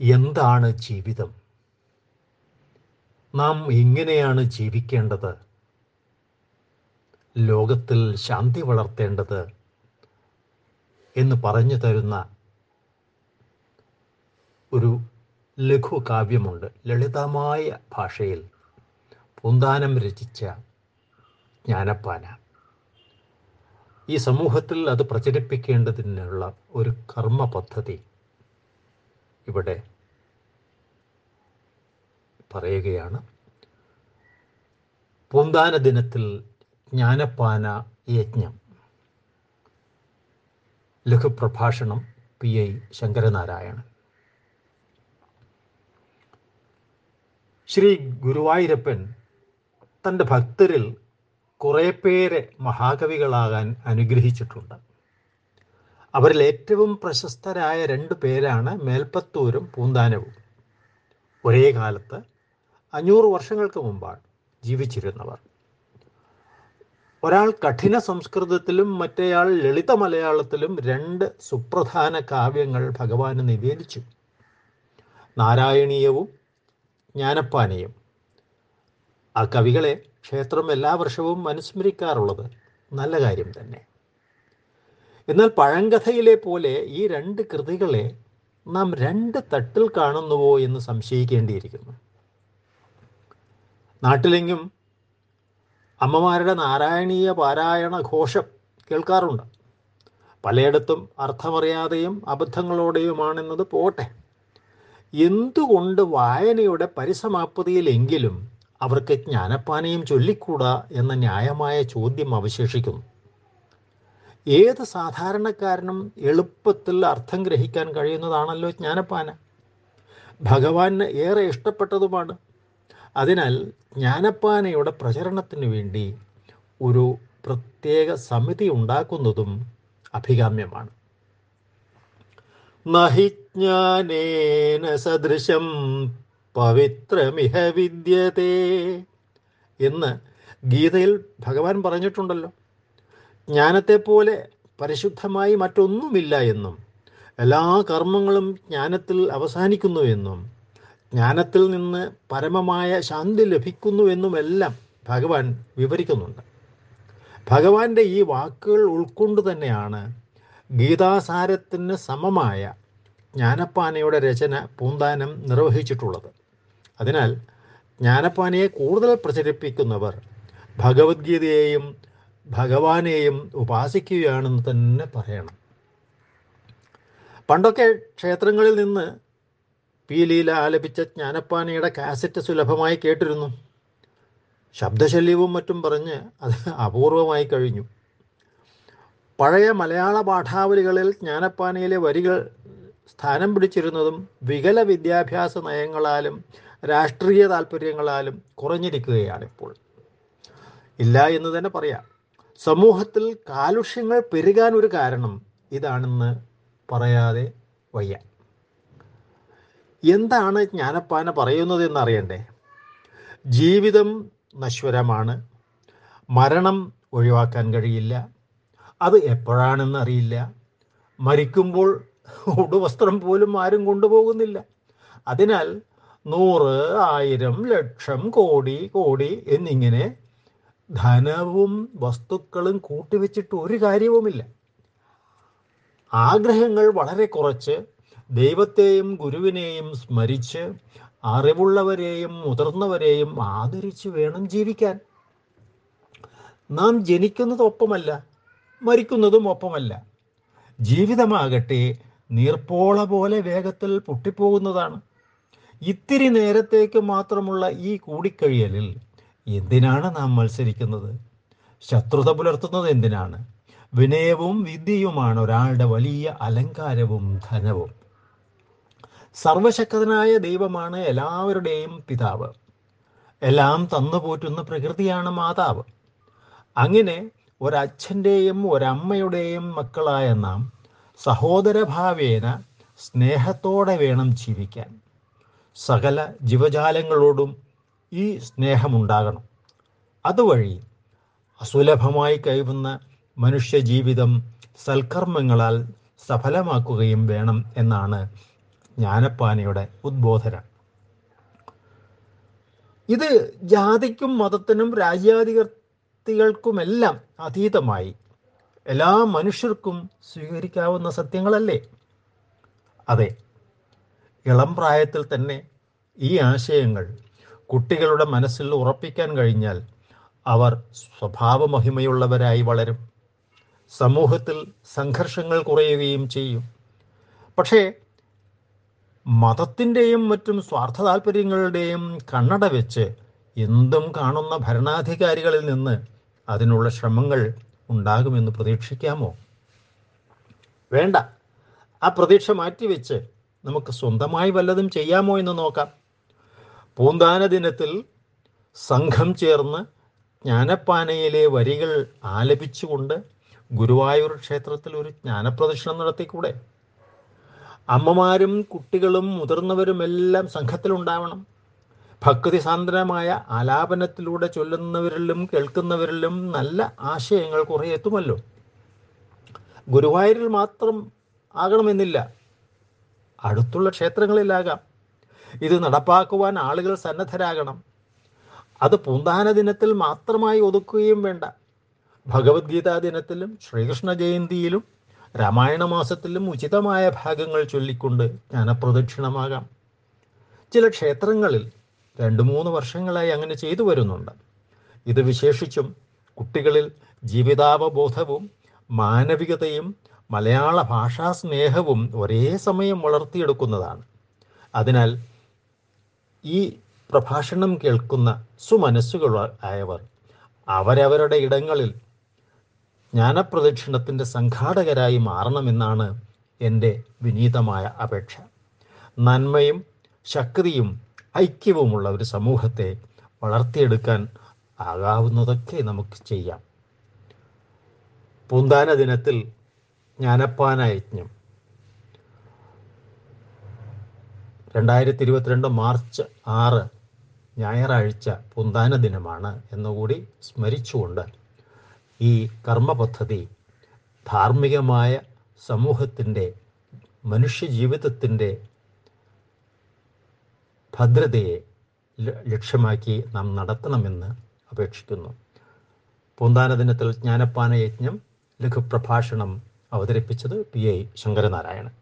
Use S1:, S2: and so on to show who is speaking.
S1: എന്താണ് ജീവിതം? നാം എങ്ങനെയാണ് ജീവിക്കേണ്ടത്? ലോകത്തിൽ ശാന്തി വളർത്തേണ്ടത് എന്ന് പറഞ്ഞു തരുന്ന ഒരു ലഘു കാവ്യമുണ്ട് ലളിതമായ ഭാഷയിൽ പൂന്താനം രചിച്ച ജ്ഞാനപ്പാന. ഈ സമൂഹത്തിൽ അത് പ്രചരിപ്പിക്കേണ്ടതിനുള്ള ഒരു കർമ്മ പദ്ധതി ഇവിടെ പറയുകയാണ്. പൂന്താന ദിനത്തിൽ ജ്ഞാനപ്പാന യജ്ഞം. ലഘുപ്രഭാഷണം പി ഐ ശങ്കരനാരായണൻ. ശ്രീ ഗുരുവായൂരപ്പൻ തന്റെ ഭക്തരിൽ കുറേ പേരെ മഹാകവികളാകാൻ അനുഗ്രഹിച്ചിട്ടുണ്ട്. അവരിൽ ഏറ്റവും പ്രശസ്തരായ രണ്ട് പേരാണ് മേൽപ്പത്തൂരും പൂന്താനവും. ഒരേ കാലത്ത് അഞ്ഞൂറ് വർഷങ്ങൾക്ക് മുമ്പാണ് ജീവിച്ചിരുന്നവർ. ഒരാൾ കഠിന സംസ്കൃതത്തിലും മറ്റേയാൾ ലളിത മലയാളത്തിലും രണ്ട് സുപ്രധാന കാവ്യങ്ങൾ ഭഗവാന് നിവേദിച്ചു. നാരായണീയവും ജ്ഞാനപ്പാനയും. ആ കവികളെ ക്ഷേത്രം എല്ലാ വർഷവും അനുസ്മരിക്കാറുള്ളത് നല്ല കാര്യം തന്നെ. എന്നാൽ പഴങ്കഥയിലെ പോലെ ഈ രണ്ട് കൃതികളെ നാം രണ്ട് തട്ടിൽ കാണുന്നുവോ എന്ന് സംശയിക്കേണ്ടിയിരിക്കുന്നു. നാട്ടിലെങ്കും അമ്മമാരുടെ നാരായണീയ പാരായണ ഘോഷം കേൾക്കാറുണ്ട്. പലയിടത്തും അർത്ഥമറിയാതെയും അബദ്ധങ്ങളോടെയുമാണെന്നത് പോട്ടെ. എന്തുകൊണ്ട് വായനയുടെ പരിസമാപ്തിയിലെങ്കിലും അവർക്ക് ജ്ഞാനപ്പാനയും ചൊല്ലിക്കൂടാ എന്ന ന്യായമായ ചോദ്യം അവശേഷിക്കുന്നു? ഏത് സാധാരണക്കാരനും എളുപ്പത്തിൽ അർത്ഥം ഗ്രഹിക്കാൻ കഴിയുന്നതാണല്ലോ ജ്ഞാനപ്പാന ഭഗവാന് ഏറെ ഇഷ്ടപ്പെട്ടതുമാണ്. അതിനാൽ ജ്ഞാനപ്പാനയുടെ പ്രചരണത്തിന് വേണ്ടി ഒരു പ്രത്യേക സമിതി ഉണ്ടാക്കുന്നതും അഭികാമ്യമാണ്. നഹി സദൃശം പവിത്രമിഹ വിദ്യതേ എന്ന് ഗീതയിൽ ഭഗവാൻ പറഞ്ഞിട്ടുണ്ടല്ലോ. ജ്ഞാനത്തെ പോലെ പരിശുദ്ധമായി മറ്റൊന്നുമില്ല എന്നും എല്ലാ കർമ്മങ്ങളും ജ്ഞാനത്തിൽ അവസാനിക്കുന്നു എന്നും ജ്ഞാനത്തിൽ നിന്ന് പരമമായ ശാന്തി ലഭിക്കുന്നുവെന്നുമെല്ലാം ഭഗവാൻ വിവരിക്കുന്നുണ്ട്. ഭഗവാന്റെ ഈ വാക്കുകൾ ഉൾക്കൊണ്ട് തന്നെയാണ് ഗീതാസാരത്തിന് സമമായ ജ്ഞാനപ്പാനയുടെ രചന പൂന്താനം നിർവഹിച്ചിട്ടുള്ളത്. അതിനാൽ ജ്ഞാനപ്പാനയെ കൂടുതൽ പ്രചരിപ്പിക്കുന്നവർ ഭഗവത്ഗീതയെയും ഭഗവാനെയും ഉപാസിക്കുകയാണെന്ന് തന്നെ പറയണം. പണ്ടൊക്കെ ക്ഷേത്രങ്ങളിൽ നിന്ന് പി ലീല ആലപിച്ച ജ്ഞാനപ്പാനയുടെ കാസറ്റ് സുലഭമായി കേട്ടിരുന്നു. ശബ്ദശല്യവും മറ്റും പറഞ്ഞ് അത് അപൂർവമായി കഴിഞ്ഞു. പഴയ മലയാള പാഠാവലികളിൽ ജ്ഞാനപ്പാനയിലെ വരികൾ സ്ഥാനം പിടിച്ചിരുന്നതും വികല വിദ്യാഭ്യാസ നയങ്ങളാലും രാഷ്ട്രീയ താല്പര്യങ്ങളാലും കുറഞ്ഞിരിക്കുകയാണിപ്പോൾ ഇല്ല എന്ന് തന്നെ പറയാം. സമൂഹത്തിൽ കാലുഷ്യങ്ങൾ പെരുകാൻ ഒരു കാരണം ഇതാണെന്ന് പറയാതെ വയ്യ. എന്താണ് ജ്ഞാനപ്പാന പറയുന്നത് എന്നറിയണ്ടേ? ജീവിതം നശ്വരമാണ്. മരണം ഒഴിവാക്കാൻ കഴിയില്ല. അത് എപ്പോഴാണെന്ന് അറിയില്ല. മരിക്കുമ്പോൾ ഉടുവസ്ത്രം പോലും ആരും കൊണ്ടുപോകുന്നില്ല. അതിനാൽ നൂറ് ആയിരം ലക്ഷം കോടി കോടി എന്നിങ്ങനെ ധനവും വസ്തുക്കളും കൂട്ടിവെച്ചിട്ട് ഒരു കാര്യവുമില്ല. ആഗ്രഹങ്ങൾ വളരെ കുറച്ച് ദൈവത്തെയും ഗുരുവിനെയും സ്മരിച്ച് അറിവുള്ളവരെയും മുതിർന്നവരെയും ആദരിച്ച് വേണം ജീവിക്കാൻ. നാം ജനിക്കുന്നത് ഒപ്പമല്ല മരിക്കുന്നതും ഒപ്പമല്ല ജീവിതമാകട്ടെ നീർപ്പോള പോലെ വേഗത്തിൽ പൊട്ടിപ്പോകുന്നതാണ്. ഇത്തിരി നേരത്തേക്ക് മാത്രമുള്ള ഈ കൂടിക്കഴിയലിൽ എന്തിനാണ് നാം മത്സരിക്കുന്നത്? ശത്രുത പുലർത്തുന്നത് എന്തിനാണ്? വിനയവും വിദ്യയുമാണ് ഒരാളുടെ വലിയ അലങ്കാരവും ധനവും. സർവശക്തനായ ദൈവമാണ് എല്ലാവരുടെയും പിതാവ്. എല്ലാം തന്നുപോറ്റുന്ന പ്രകൃതിയാണ് മാതാവ്. അങ്ങനെ ഒരച്ഛന്റെയും ഒരമ്മയുടെയും മക്കളായ നാം സഹോദരഭാവേന സ്നേഹത്തോടെ വേണം ജീവിക്കാൻ. സകല ജീവജാലങ്ങളോടും ഈ സ്നേഹമുണ്ടാകണം. അതുവഴി അസുലഭമായി കഴിയുന്ന മനുഷ്യജീവിതം സൽക്കർമ്മങ്ങളാൽ സഫലമാക്കുകയും വേണം എന്നാണ് ജ്ഞാനപ്പാനയുടെ ഉദ്ബോധനം. ഇത് ജാതിക്കും മതത്തിനും രാജ്യാധികൾക്കുമെല്ലാം അതീതമായി എല്ലാ മനുഷ്യർക്കും സ്വീകരിക്കാവുന്ന സത്യങ്ങളല്ലേ? അതെ ഇളം പ്രായത്തിൽ തന്നെ ഈ ആശയങ്ങൾ കുട്ടികളുടെ മനസ്സിൽ ഉറപ്പിക്കാൻ കഴിഞ്ഞാൽ അവർ സ്വഭാവമഹിമയുള്ളവരായി വളരും. സമൂഹത്തിൽ സംഘർഷങ്ങൾ കുറയുകയും ചെയ്യും. പക്ഷേ മതത്തിന്റെയും മറ്റും സ്വാർത്ഥ താല്പര്യങ്ങളുടെയും കണ്ണട വെച്ച് എന്തും കാണുന്ന ഭരണാധികാരികളിൽ നിന്ന് അതിനുള്ള ശ്രമങ്ങൾ ഉണ്ടാകുമെന്ന് പ്രതീക്ഷിക്കാമോ? വേണ്ട. ആ പ്രതീക്ഷ മാറ്റിവെച്ച് നമുക്ക് സ്വന്തമായി വല്ലതും ചെയ്യാമോ എന്ന് നോക്കാം. പൂന്താന ദിനത്തിൽ സംഘം ചേർന്ന് ജ്ഞാനപ്പാനയിലെ വരികൾ ആലപിച്ചുകൊണ്ട് ഗുരുവായൂർ ക്ഷേത്രത്തിൽ ഒരു ജ്ഞാനപ്രദർശനം നടത്തിക്കൂടെ? അമ്മമാരും കുട്ടികളും മുതിർന്നവരുമെല്ലാം സംഘത്തിലുണ്ടാവണം. ഭക്തി സാന്ദ്രമായ ആലാപനത്തിലൂടെ ചൊല്ലുന്നവരിലും കേൾക്കുന്നവരിലും നല്ല ആശയങ്ങൾ കുറേ എത്തുമല്ലോ? ഗുരുവായൂരിൽ മാത്രം ആകണമെന്നില്ല. അടുത്തുള്ള ക്ഷേത്രങ്ങളിലാകാം. ഇത് നടപ്പാക്കുവാൻ ആളുകൾ സന്നദ്ധരാകണം. അത് പൂന്താന ദിനത്തിൽ മാത്രമായി ഒതുക്കുകയും വേണ്ട. ഭഗവത്ഗീതാ ദിനത്തിലും ശ്രീകൃഷ്ണ ജയന്തിയിലും രാമായണ മാസത്തിലും ഉചിതമായ ഭാഗങ്ങൾ ചൊല്ലിക്കൊണ്ട് ജ്ഞാനപ്രദക്ഷിണമാകാം. ചില ക്ഷേത്രങ്ങളിൽ രണ്ട് മൂന്ന് വർഷങ്ങളായി അങ്ങനെ ചെയ്തു വരുന്നുണ്ട്. ഇത് വിശേഷിച്ചും കുട്ടികളിൽ ജീവിതാവബോധവും മാനവികതയും മലയാള ഭാഷാ സ്നേഹവും ഒരേ സമയം വളർത്തിയെടുക്കുന്നതാണ്. അതിനാൽ ഈ പ്രഭാഷണം കേൾക്കുന്ന സുമനസ്സുകൾ ആയവർ അവരവരുടെ ഇടങ്ങളിൽ ജ്ഞാനപ്രദക്ഷിണത്തിന്റെ സംഘാടകരായി മാറണമെന്നാണ് എന്റെ വിനീതമായ അപേക്ഷ. നന്മയും ശക്തിയും ഐക്യവുമുള്ള ഒരു സമൂഹത്തെ വളർത്തിയെടുക്കാൻ ആകാവുന്നതൊക്കെ നമുക്ക് ചെയ്യാം. പൂന്താന ദിനത്തിൽ ജ്ഞാനപ്പാന യജ്ഞം രണ്ടായിരത്തി ഇരുപത്തിരണ്ട് മാർച്ച് ആറ് ഞായറാഴ്ച പൂന്താന ദിനമാണ് എന്നുകൂടി സ്മരിച്ചുകൊണ്ട് ഈ കർമ്മ പദ്ധതി ധാർമ്മികമായ സമൂഹത്തിന്റെ മനുഷ്യജീവിതത്തിന്റെ ഭദ്രതയെ ലക്ഷ്യമാക്കി നാം നടത്തണമെന്ന് അപേക്ഷിക്കുന്നു. പൂന്താന ദിനത്തിൽ ജ്ഞാനപ്പാന യജ്ഞം ലഘുപ്രഭാഷണം അവതരിപ്പിച്ചത് പി ഐ ശങ്കരനാരായണൻ.